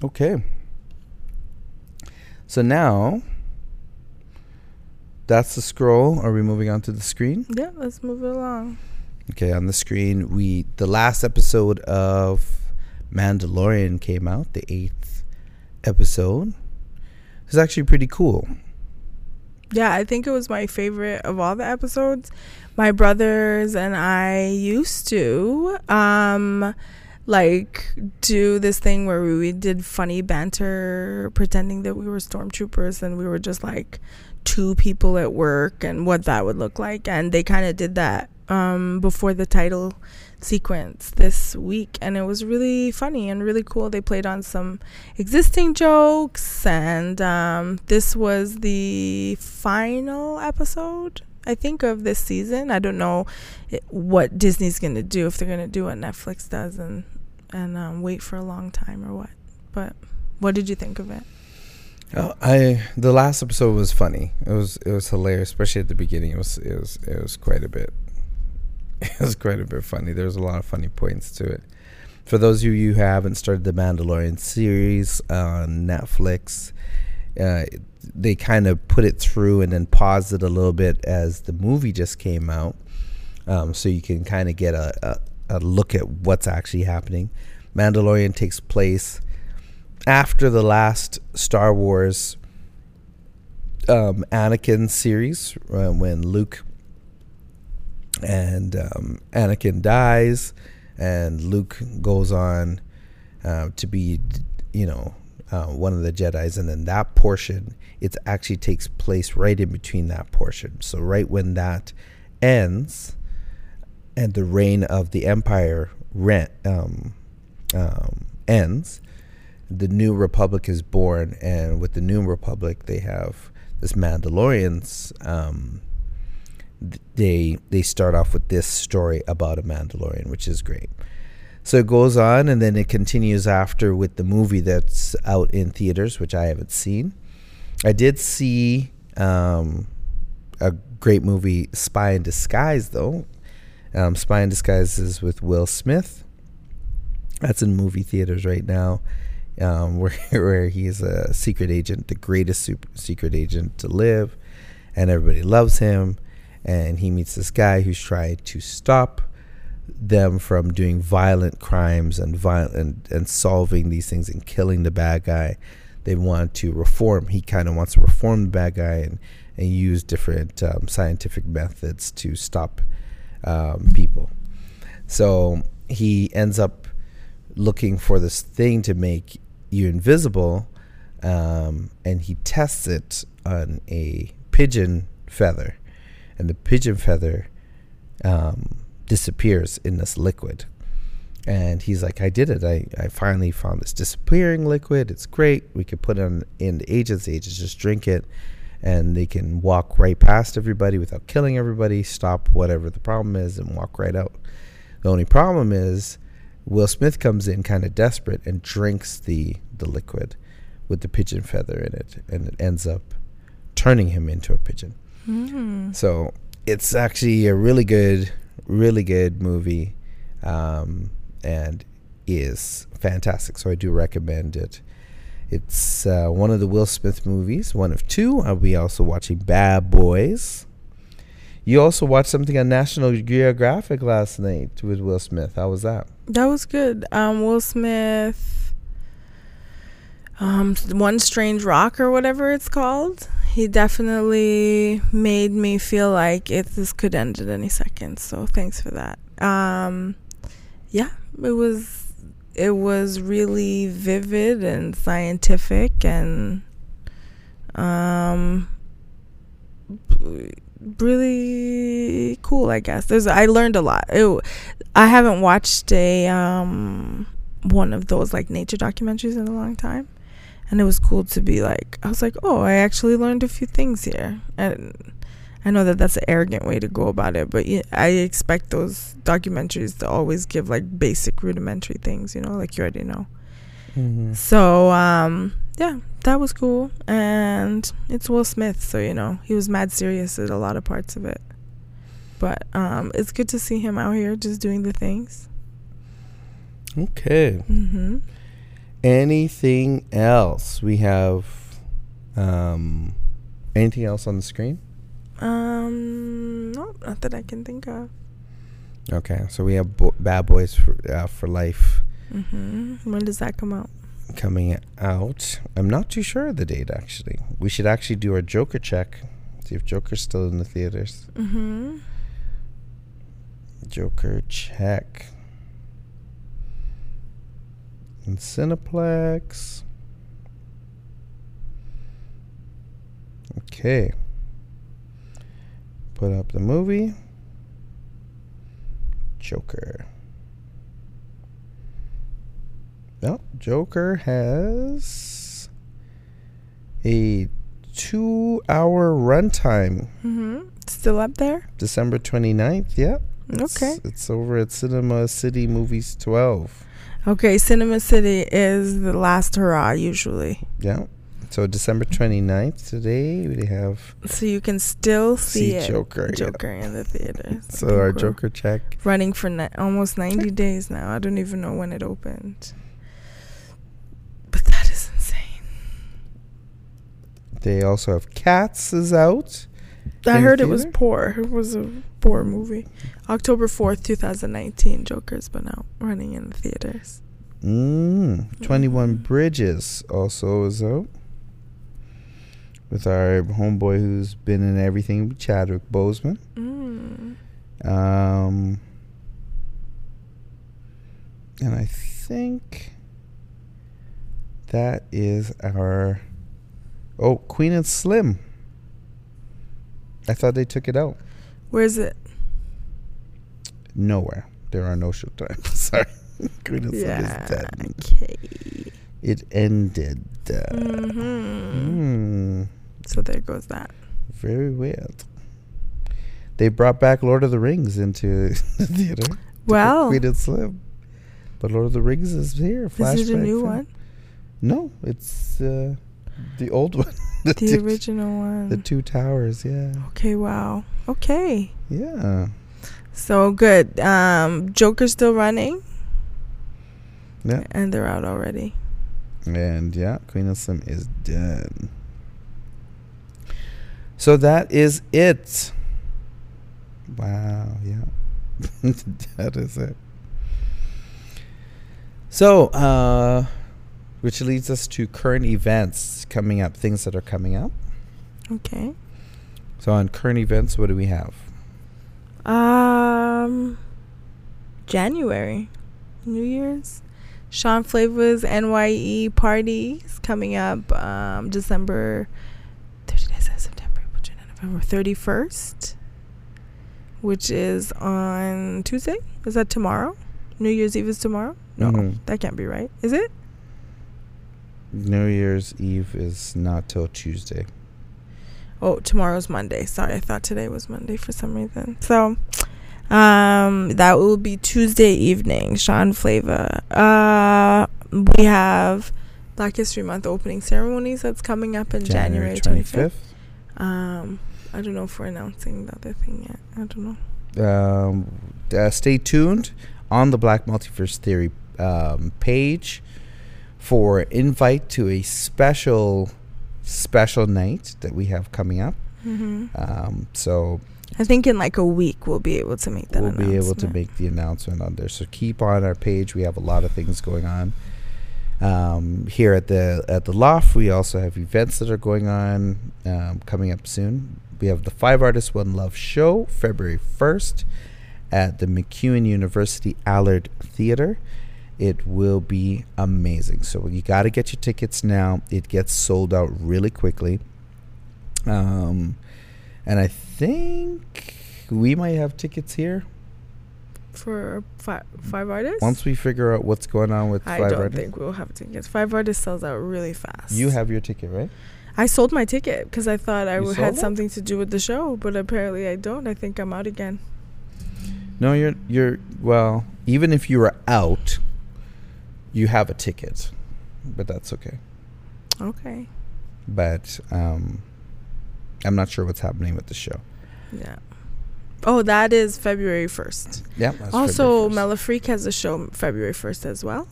okay. So now that's the scroll. Are we moving on to the screen? Yeah, let's move it along. Okay, on the screen, we the last episode of Mandalorian came out, the eighth episode. It's actually pretty cool. Yeah, I think it was my favorite of all the episodes. My brothers and I used to um like do this thing where we did funny banter pretending that we were stormtroopers and we were just like two people at work and what that would look like. And they kind of did that um before the title sequence this week. And it was really funny and really cool. They played on some existing jokes and um this was the final episode i think of this season i don't know it, what disney's gonna do if they're gonna do what netflix does and and um, wait for a long time or what but what did you think of it Oh, I the last episode was funny. It was it was hilarious, especially at the beginning. It was it was it was quite a bit. It was quite a bit funny. There was a lot of funny points to it. For those of you who haven't started the Mandalorian series on Netflix, uh, they kind of put it through and then paused it a little bit as the movie just came out, um, so you can kind of get a, a a look at what's actually happening. Mandalorian takes place after the last Star Wars um, Anakin series, uh, when Luke and um, Anakin dies, and Luke goes on uh, to be, you know, uh, one of the Jedi's, and then that portion it actually takes place right in between that portion. So right when that ends, and the reign of the Empire rent, um, um, ends, the new Republic is born, and with the new Republic, they have this Mandalorians. Um, they they start off with this story about a Mandalorian, which is great. So it goes on, and then it continues after with the movie that's out in theaters, which I haven't seen. I did see um, a great movie, Spy in Disguise, though. Um, Spy in Disguise is with Will Smith. That's in movie theaters right now, um, where where he's a secret agent, the greatest secret agent to live, and everybody loves him. And he meets this guy who's trying to stop them from doing violent crimes and violent and, and solving these things and killing the bad guy. They want to reform. He kind of wants to reform the bad guy and, and use different um, scientific methods to stop um, people. So he ends up looking for this thing to make you invisible, um, and he tests it on a pigeon feather, and the pigeon feather um, disappears in this liquid. And he's like, I did it. I, I finally found this disappearing liquid. It's great. We could put it on in the agents. The agents just drink it and they can walk right past everybody without killing everybody, stop whatever the problem is, and walk right out. The only problem is Will Smith comes in kind of desperate and drinks the, the liquid with the pigeon feather in it, and it ends up turning him into a pigeon. Mm. So it's actually a really good, really good movie, um, and is fantastic. So I do recommend it. It's uh, one of the Will Smith movies, one of two. I'll be also watching Bad Boys. You also watched something on National Geographic last night with Will Smith. How was that? That was good. Um, Will Smith, um, One Strange Rock or whatever it's called. He definitely made me feel like it this could end at any second. So thanks for that. Um, yeah, it was it was really vivid and scientific and um really cool i guess there's i learned a lot it, i haven't watched a um one of those like nature documentaries in a long time and it was cool to be like i was like oh i actually learned a few things here and i know that that's an arrogant way to go about it but yeah, i expect those documentaries to always give like basic rudimentary things you know like you already know Mm-hmm. so um yeah, that was cool. And it's Will Smith, so you know, he was mad serious at a lot of parts of it. But um it's good to see him out here just doing the things. Okay. Mhm. Anything else? We have um, anything else on the screen? Um no, not that I can think of. Okay, so we have Bo- Bad Boys for, uh, for Life Mhm. When does that come out? coming out. I'm not too sure of the date actually. We should actually do our Joker check. See if Joker's still in the theaters. Mhm. Joker check. In Cineplex. Okay. Put up the movie. Joker. Well, Joker has a two hour runtime. Mhm. Still up there? December 29th. Yep. It's- Okay. It's over at Cinema City Movies 12. Okay, Cinema City is the last hurrah usually. Yeah. So December 29th today we have So you can still see, See it. Joker, yeah. Joker in the theater. so our Joker check. running for ni- almost 90 days now. I don't even know when it opened. But that is insane. They also have Cats is out. I heard it was poor. It was a poor movie. October 4th, 2019, Joker's been out running in the theaters. Mm, 21 Mhm. Bridges also is out. With our homeboy who's been in everything, Chadwick Boseman. Mm. Um, and I think that is our. Oh, Queen and Slim. I thought they took it out. Where is it? Nowhere. There are no showtimes. Sorry. Slim Yeah. is dead. Okay. It ended. Uh, hmm hmm. So there goes that. Very weird. They brought back Lord of the Rings into the theater. Well, Queen and Slim. But Lord of the Rings is here. is it a new film. one? No, it's uh, the old one. The two, original one. The two towers. Yeah. okay. Wow. Okay. Yeah. So good. Um, Joker's still running, Yeah. and they're out already. And yeah, Queen of Slim is done. So that is it. Wow. Yeah. that is it. So, uh, which leads us to current events coming up, things that are coming up. Okay. So, on current events, what do we have? Um, January, New Year's. Sean Flavor's NYE party is coming up um, December 30 days of September, November 31st, which is on Tuesday. Is that tomorrow? New Year's Eve is tomorrow? No, Mhm. that can't be right. Is it? New Year's Eve is not till Tuesday. Oh, tomorrow's Monday. Sorry, I thought today was Monday for some reason. So, um, that will be Tuesday evening. Sean Flavor. Uh, we have Black History Month opening ceremonies that's coming up in January twenty fifth. Um, I don't know if we're announcing the other thing yet. I don't know. um, uh, stay tuned on the Black Multiverse Theory um, page for invite to a special special night that we have coming up. hmm Um, so I think in like a week we'll be able to make that. we'll be able to make the announcement on there. So keep on our page. We have a lot of things going on. Um, here at the at the loft, we also have events that are going on um, coming up soon. We have the Five Artists One Love show February first at the MacEwan University Allard Theater. It will be amazing. So you got to get your tickets now. It gets sold out really quickly. Um, and I think we might have tickets here for five five artists. once we figure out what's going on with I Five don't think we'll have tickets. Five artists sells out really fast. You have your ticket, right? I sold my ticket because I thought I You w- sold had it? something to do with the show, but apparently I don't. I think I'm out again. No, you're you're well. Even if you were out, you have a ticket, but that's okay. Okay. But um, I'm not sure what's happening with the show. Yeah. Oh, that is February 1st. Yeah. that's also, 1st. Mellifreak has a show February 1st as well.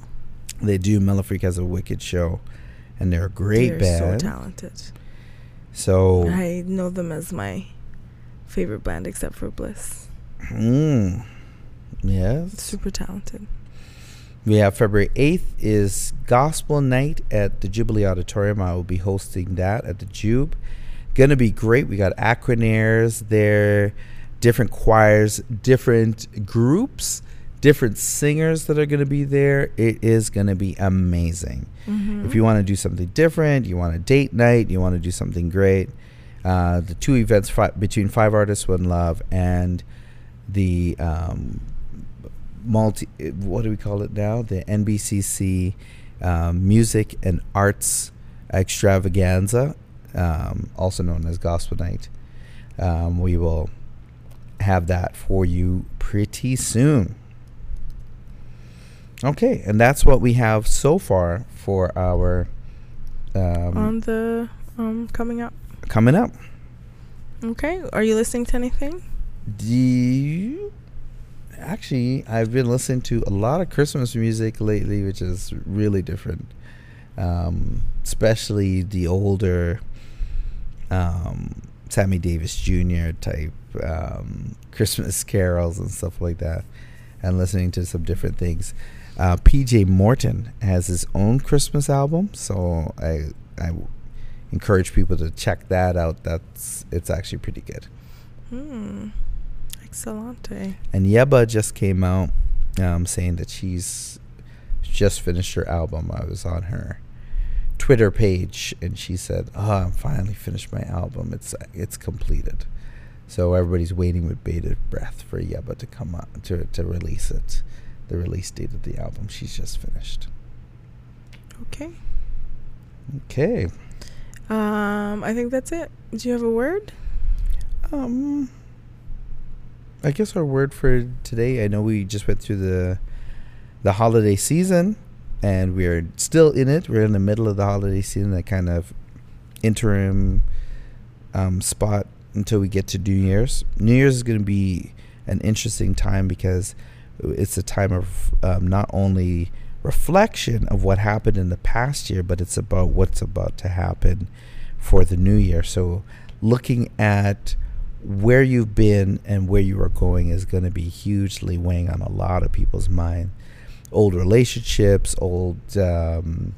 they do. Mellifreak has a wicked show, and they're a great band. They're band. so talented. So, I know them as my favorite band except for Bliss. mm, yes. Super talented. We have February 8th is Gospel Night at the Jubilee Auditorium. I will be hosting that at the Jube. Gonna be great. We got Aquanaires there, different choirs, different groups, different singers that are gonna be there. It is gonna be amazing. Mm-hmm. If you want to do something different, you want a date night, you want to do something great, uh, the two events fi- between Five Artists One Love and the um, multi, what do we call it now? The NBCC um, Music and Arts Extravaganza, um, also known as Gospel Night. Um, we will have that for you pretty soon. Okay, and that's what we have so far for our um, On the um coming up. coming up. Okay. Are you listening to anything? Do you, actually, I've been listening to a lot of Christmas music lately, which is really different. Um, especially the older um, Sammy Davis Jr. type um, Christmas carols and stuff like that, and listening to some different things. Uh, PJ Morton has his own Christmas album, so I I encourage people to check that out. That's it's actually pretty good. Hmm. I Excelente. And Yebba just came out um, saying that she's just finished her album. I was on her Twitter page, and she said, "Oh, I'm finally finished my album. It's it's completed." So everybody's waiting with bated breath for Yebba to come out to to release it. The release date of the album. She's just finished. Okay. Okay. Um, I think that's it. Do you have a word? Um, I guess our word for today. I know we just went through the the holiday season, and we're still in it. We're in the middle of the holiday season, that kind of interim um, spot until we get to New Year's. New Year's is going to be an interesting time because it's a time of um, not only reflection of what happened in the past year, but it's about what's about to happen for the new year. So, looking at where you've been and where you are going is going to be hugely weighing on a lot of people's mind. Old relationships, old um,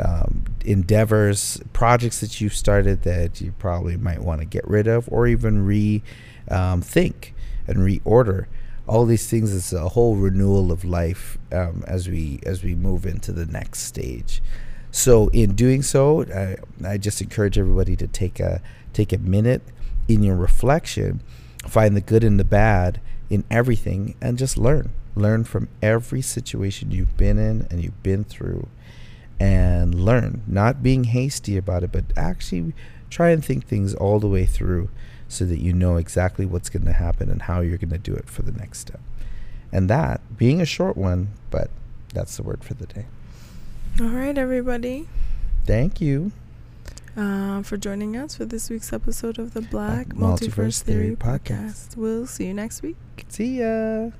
um, endeavors, projects that you've started that you probably might want to get rid of, or even re um, and reorder. All these things is a whole renewal of life um, as we as we move into the next stage. So in doing so, I, I just encourage everybody to take a take a minute in your reflection, find the good and the bad in everything, and just learn. Learn from every situation you've been in and you've been through, and learn. Not being hasty about it, but actually try and think things all the way through so that you know exactly what's going to happen and how you're going to do it for the next step. And that being a short one, but that's the word for the day. All right, everybody. Thank you. Uh, for joining us for this week's episode of the Black Multiverse Multiverse, Theory Theory, Podcast. Podcast. We'll see you next week. See ya.